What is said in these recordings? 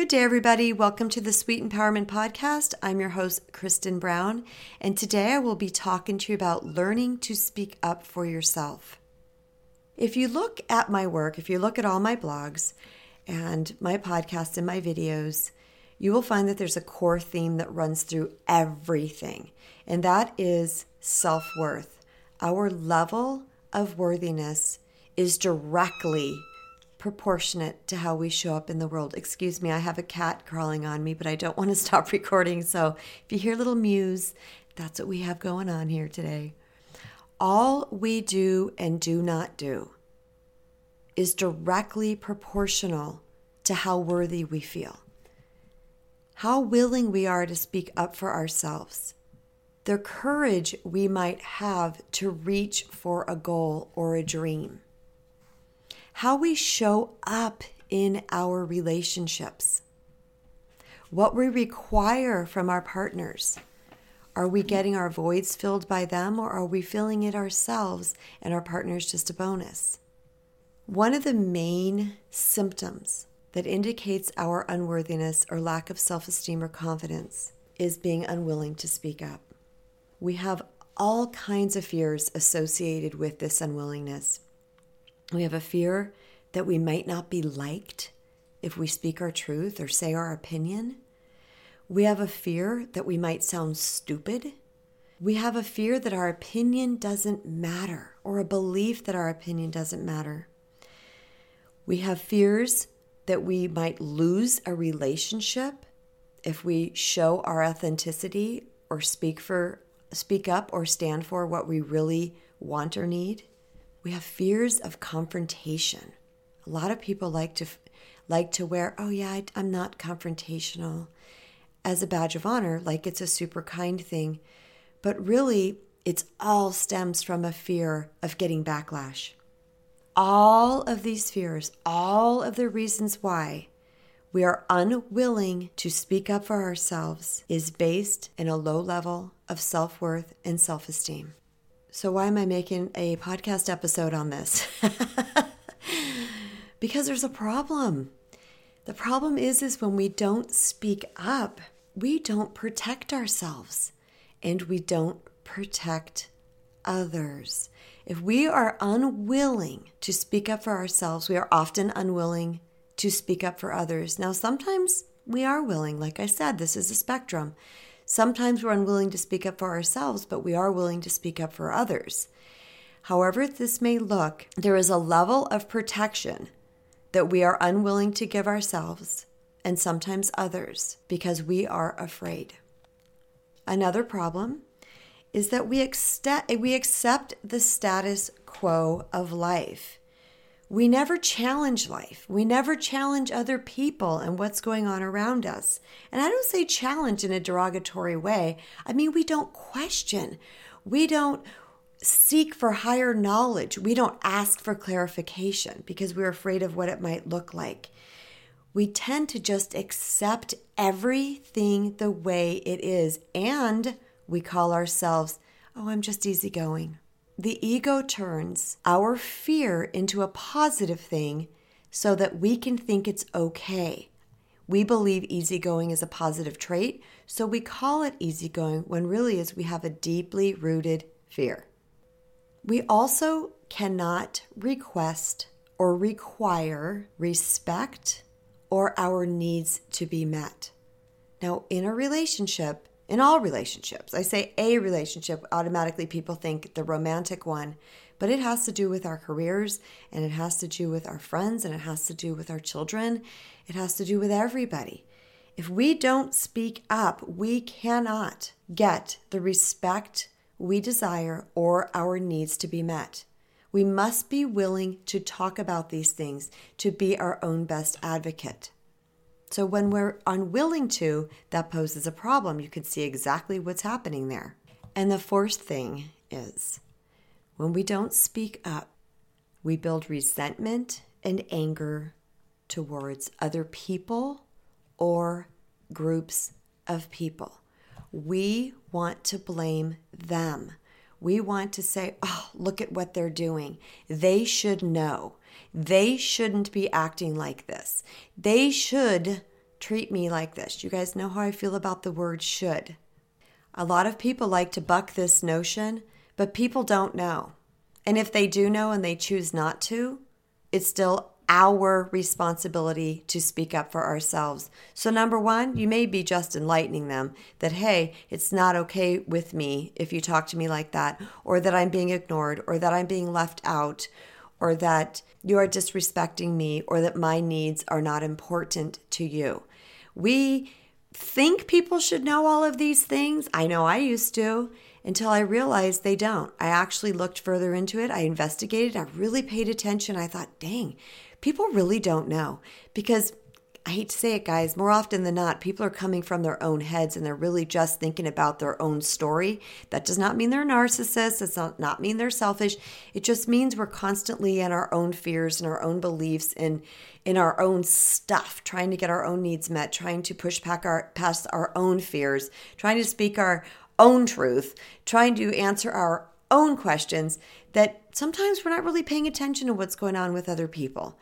Good day, everybody. Welcome to the Sweet Empowerment Podcast. I'm your host, Kristen Brown, and today I will be talking to you about learning to speak up for yourself. If you look at my work, if you look at all my blogs and my podcasts and my videos, you will find that there's a core theme that runs through everything, and that is self worth. Our level of worthiness is directly proportionate to how we show up in the world. Excuse me, I have a cat crawling on me, but I don't want to stop recording. So if you hear little mews, that's what we have going on here today. All we do and do not do is directly proportional to how worthy we feel, how willing we are to speak up for ourselves, the courage we might have to reach for a goal or a dream how we show up in our relationships, what we require from our partners. Are we getting our voids filled by them or are we filling it ourselves and our partner's just a bonus? One of the main symptoms that indicates our unworthiness or lack of self esteem or confidence is being unwilling to speak up. We have all kinds of fears associated with this unwillingness. We have a fear that we might not be liked if we speak our truth or say our opinion. We have a fear that we might sound stupid. We have a fear that our opinion doesn't matter or a belief that our opinion doesn't matter. We have fears that we might lose a relationship if we show our authenticity or speak for speak up or stand for what we really want or need. We have fears of confrontation. A lot of people like to like to wear, "Oh yeah, I, I'm not confrontational." as a badge of honor, like it's a super kind thing. But really, it's all stems from a fear of getting backlash. All of these fears, all of the reasons why we are unwilling to speak up for ourselves is based in a low level of self worth and self esteem. So, why am I making a podcast episode on this? because there's a problem. The problem is is when we don't speak up, we don't protect ourselves and we don't protect others. If we are unwilling to speak up for ourselves, we are often unwilling to speak up for others. Now, sometimes we are willing. Like I said, this is a spectrum. Sometimes we're unwilling to speak up for ourselves, but we are willing to speak up for others. However, this may look, there is a level of protection that we are unwilling to give ourselves and sometimes others because we are afraid. Another problem is that we accept, we accept the status quo of life. We never challenge life. We never challenge other people and what's going on around us. And I don't say challenge in a derogatory way. I mean, we don't question. We don't seek for higher knowledge. We don't ask for clarification because we're afraid of what it might look like. We tend to just accept everything the way it is. And we call ourselves, oh, I'm just easygoing the ego turns our fear into a positive thing so that we can think it's okay. We believe easygoing is a positive trait, so we call it easygoing when really is we have a deeply rooted fear. We also cannot request or require respect or our needs to be met. Now, in a relationship, in all relationships. I say a relationship, automatically people think the romantic one, but it has to do with our careers and it has to do with our friends and it has to do with our children. It has to do with everybody. If we don't speak up, we cannot get the respect we desire or our needs to be met. We must be willing to talk about these things to be our own best advocate. So when we're unwilling to, that poses a problem. You can see exactly what's happening there. And the fourth thing is when we don't speak up, we build resentment and anger towards other people or groups of people. We want to blame them. We want to say, oh, look at what they're doing. They should know. They shouldn't be acting like this. They should treat me like this. You guys know how I feel about the word should. A lot of people like to buck this notion, but people don't know. And if they do know and they choose not to, it's still our responsibility to speak up for ourselves. So, number one, you may be just enlightening them that, hey, it's not okay with me if you talk to me like that, or that I'm being ignored, or that I'm being left out, or that you are disrespecting me, or that my needs are not important to you. We think people should know all of these things. I know I used to until I realized they don't. I actually looked further into it. I investigated. I really paid attention. I thought, dang, people really don't know because I hate to say it, guys, more often than not, people are coming from their own heads and they're really just thinking about their own story. That does not mean they're narcissists. It does not mean they're selfish. It just means we're constantly in our own fears and our own beliefs and in our own stuff, trying to get our own needs met, trying to push back our, past our own fears, trying to speak our own truth, trying to answer our own questions that sometimes we're not really paying attention to what's going on with other people.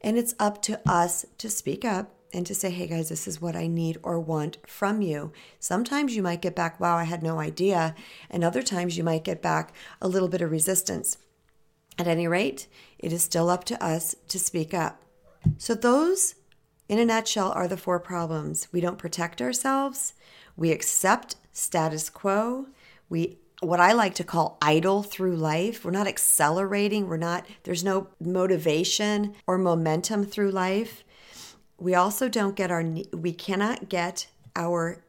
And it's up to us to speak up and to say, hey guys, this is what I need or want from you. Sometimes you might get back, wow, I had no idea. And other times you might get back a little bit of resistance. At any rate, it is still up to us to speak up. So, those, in a nutshell, are the four problems. We don't protect ourselves, we accept status quo, we what I like to call idle through life. We're not accelerating. We're not, there's no motivation or momentum through life. We also don't get our, we cannot get our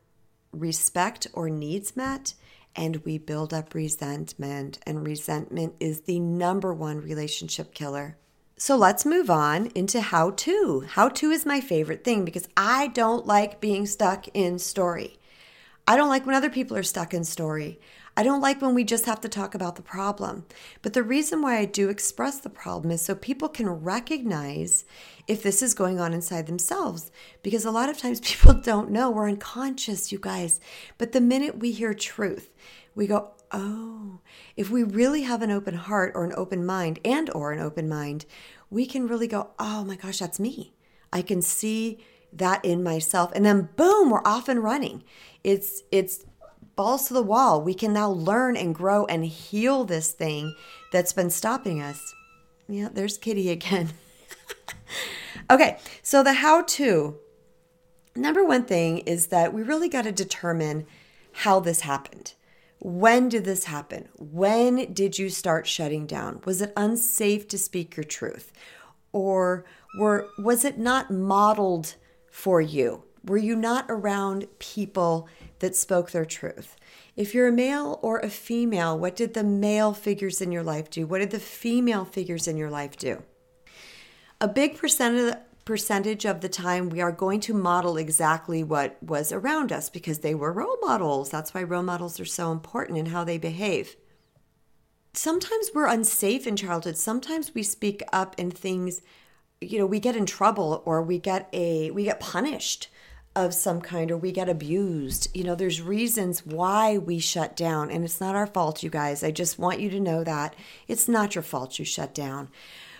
respect or needs met and we build up resentment. And resentment is the number one relationship killer. So let's move on into how to. How to is my favorite thing because I don't like being stuck in story. I don't like when other people are stuck in story. I don't like when we just have to talk about the problem. But the reason why I do express the problem is so people can recognize if this is going on inside themselves. Because a lot of times people don't know. We're unconscious, you guys. But the minute we hear truth, we go, oh, if we really have an open heart or an open mind and or an open mind, we can really go, oh my gosh, that's me. I can see that in myself and then boom we're off and running it's it's balls to the wall. We can now learn and grow and heal this thing that's been stopping us. Yeah, there's Kitty again. okay, so the how to. Number one thing is that we really got to determine how this happened. When did this happen? When did you start shutting down? Was it unsafe to speak your truth? Or were was it not modeled for you? Were you not around people that spoke their truth? If you're a male or a female, what did the male figures in your life do? What did the female figures in your life do? A big percentage percentage of the time we are going to model exactly what was around us because they were role models. That's why role models are so important in how they behave. Sometimes we're unsafe in childhood. Sometimes we speak up in things, you know, we get in trouble or we get a we get punished of some kind or we get abused. You know, there's reasons why we shut down, and it's not our fault, you guys. I just want you to know that it's not your fault you shut down.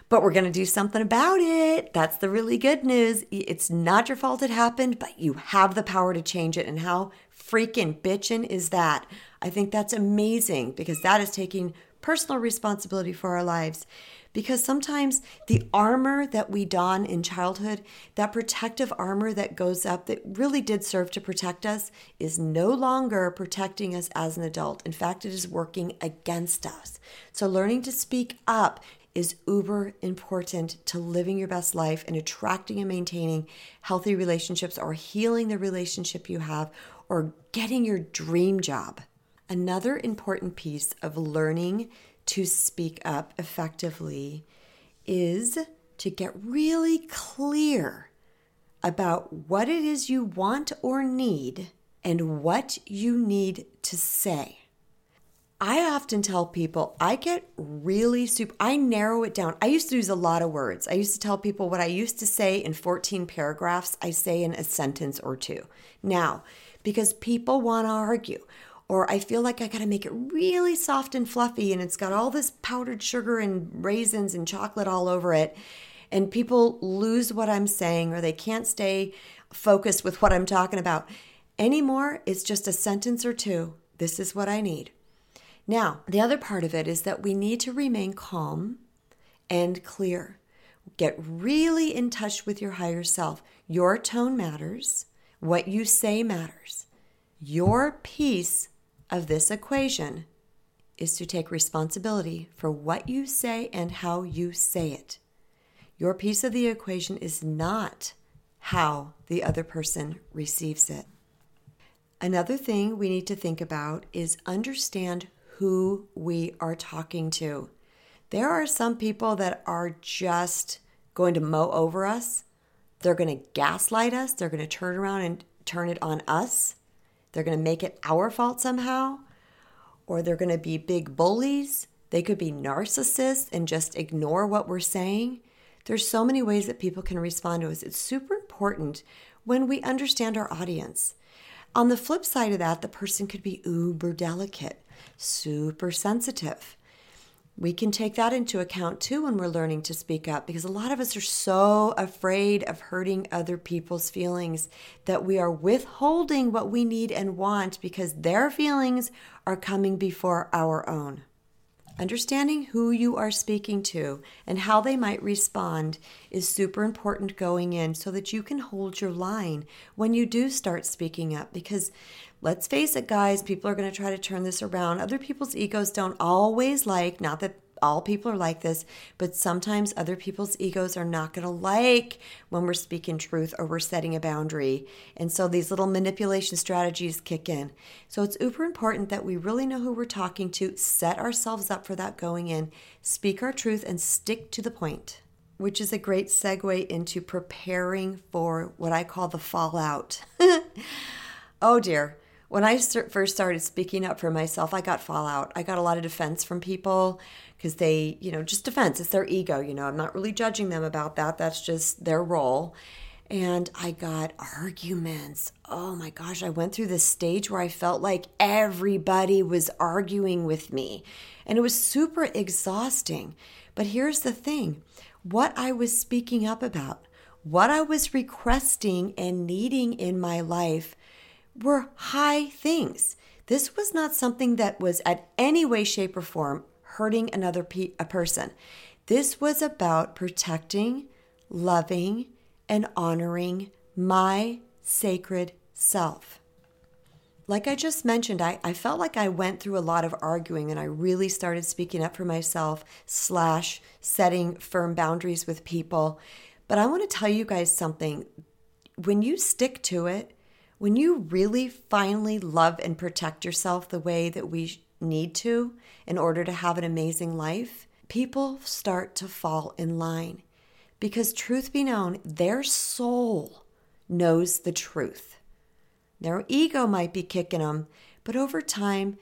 But we're going to do something about it. That's the really good news. It's not your fault it happened, but you have the power to change it. And how freaking bitchin' is that? I think that's amazing because that is taking personal responsibility for our lives because sometimes the armor that we don in childhood, that protective armor that goes up that really did serve to protect us, is no longer protecting us as an adult. In fact, it is working against us. So, learning to speak up is uber important to living your best life and attracting and maintaining healthy relationships or healing the relationship you have or getting your dream job. Another important piece of learning to speak up effectively is to get really clear about what it is you want or need and what you need to say. I often tell people I get really super, I narrow it down. I used to use a lot of words. I used to tell people what I used to say in 14 paragraphs, I say in a sentence or two. Now, because people want to argue, or I feel like I got to make it really soft and fluffy and it's got all this powdered sugar and raisins and chocolate all over it. And people lose what I'm saying or they can't stay focused with what I'm talking about. Anymore, it's just a sentence or two. This is what I need. Now, the other part of it is that we need to remain calm and clear. Get really in touch with your higher self. Your tone matters, what you say matters. Your piece of this equation is to take responsibility for what you say and how you say it. Your piece of the equation is not how the other person receives it. Another thing we need to think about is understand who we are talking to. There are some people that are just going to mow over us. They're going to gaslight us. They're going to turn around and turn it on us. They're going to make it our fault somehow. Or they're going to be big bullies. They could be narcissists and just ignore what we're saying. There's so many ways that people can respond to us. It's super important when we understand our audience. On the flip side of that, the person could be uber delicate, super sensitive. We can take that into account too when we're learning to speak up because a lot of us are so afraid of hurting other people's feelings that we are withholding what we need and want because their feelings are coming before our own. Understanding who you are speaking to and how they might respond is super important going in so that you can hold your line when you do start speaking up. Because let's face it, guys, people are going to try to turn this around. Other people's egos don't always like, not that all people are like this, but sometimes other people's egos are not going to like when we're speaking truth or we're setting a boundary. And so these little manipulation strategies kick in. So it's super important that we really know who we're talking to, set ourselves up for that going in, speak our truth, and stick to the point. Which is a great segue into preparing for what I call the fallout. oh dear when I first started speaking up for myself, I got fallout. I got a lot of defense from people because they, you know, just defense. It's their ego. You know, I'm not really judging them about that. That's just their role. And I got arguments. Oh my gosh, I went through this stage where I felt like everybody was arguing with me. And it was super exhausting. But here's the thing what I was speaking up about, what I was requesting and needing in my life were high things. This was not something that was at any way, shape, or form hurting another pe- a person. This was about protecting, loving, and honoring my sacred self. Like I just mentioned, I, I felt like I went through a lot of arguing and I really started speaking up for myself, slash, setting firm boundaries with people. But I want to tell you guys something. When you stick to it, when you really finally love and protect yourself the way that we need to in order to have an amazing life, people start to fall in line. Because, truth be known, their soul knows the truth. Their ego might be kicking them, but over time,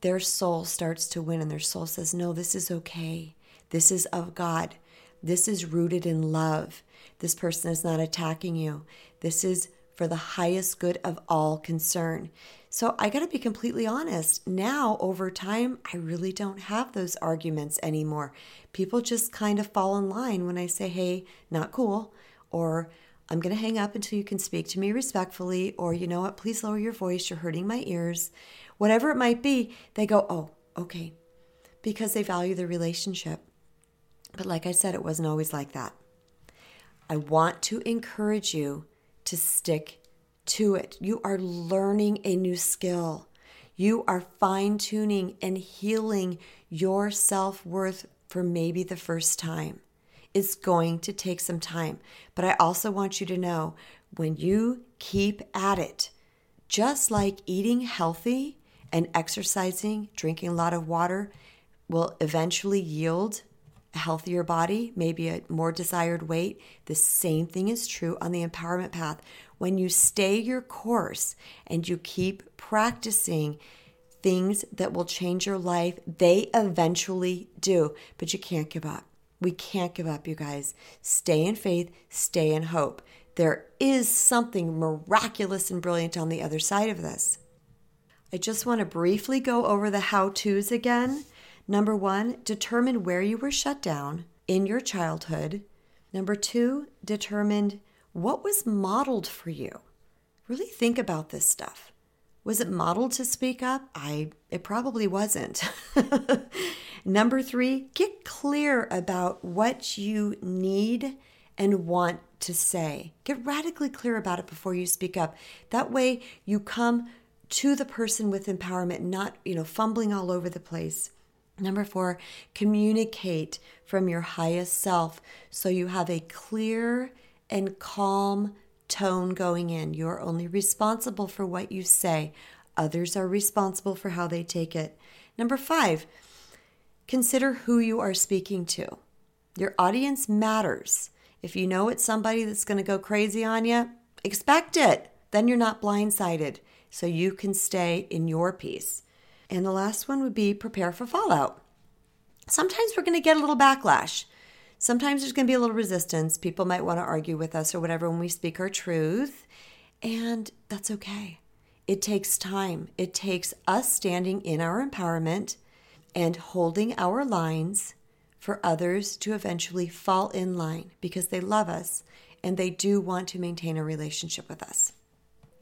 their soul starts to win and their soul says, No, this is okay. This is of God. This is rooted in love. This person is not attacking you. This is for the highest good of all concern. So I got to be completely honest. Now, over time, I really don't have those arguments anymore. People just kind of fall in line when I say, hey, not cool, or I'm going to hang up until you can speak to me respectfully, or you know what, please lower your voice, you're hurting my ears. Whatever it might be, they go, oh, okay, because they value the relationship. But like I said, it wasn't always like that. I want to encourage you to stick to it. You are learning a new skill. You are fine tuning and healing your self worth for maybe the first time. It's going to take some time, but I also want you to know when you keep at it, just like eating healthy and exercising, drinking a lot of water will eventually yield a healthier body, maybe a more desired weight. The same thing is true on the empowerment path. When you stay your course and you keep practicing things that will change your life, they eventually do, but you can't give up. We can't give up, you guys. Stay in faith, stay in hope. There is something miraculous and brilliant on the other side of this. I just want to briefly go over the how to's again. Number one, determine where you were shut down in your childhood. Number two, determine what was modeled for you? Really think about this stuff. Was it modeled to speak up? I it probably wasn't. Number 3, get clear about what you need and want to say. Get radically clear about it before you speak up. That way you come to the person with empowerment, not, you know, fumbling all over the place. Number four, communicate from your highest self so you have a clear and calm tone going in. You're only responsible for what you say, others are responsible for how they take it. Number five, consider who you are speaking to. Your audience matters. If you know it's somebody that's going to go crazy on you, expect it. Then you're not blindsided, so you can stay in your peace. And the last one would be prepare for fallout. Sometimes we're going to get a little backlash. Sometimes there's going to be a little resistance. People might want to argue with us or whatever when we speak our truth. And that's okay. It takes time. It takes us standing in our empowerment and holding our lines for others to eventually fall in line because they love us and they do want to maintain a relationship with us.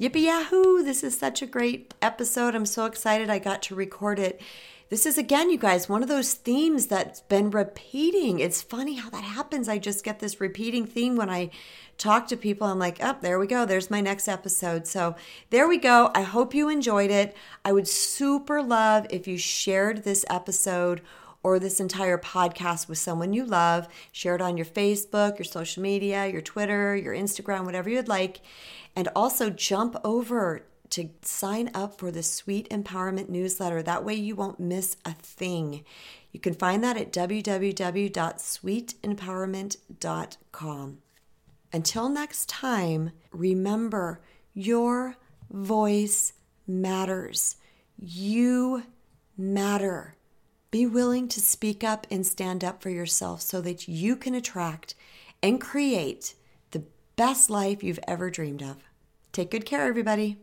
Yippee Yahoo! This is such a great episode. I'm so excited I got to record it. This is again, you guys, one of those themes that's been repeating. It's funny how that happens. I just get this repeating theme when I talk to people. I'm like, oh, there we go. There's my next episode. So there we go. I hope you enjoyed it. I would super love if you shared this episode or this entire podcast with someone you love. Share it on your Facebook, your social media, your Twitter, your Instagram, whatever you'd like. And also jump over to sign up for the Sweet Empowerment newsletter. That way you won't miss a thing. You can find that at www.sweetempowerment.com. Until next time, remember your voice matters. You matter. Be willing to speak up and stand up for yourself so that you can attract and create the best life you've ever dreamed of. Take good care, everybody.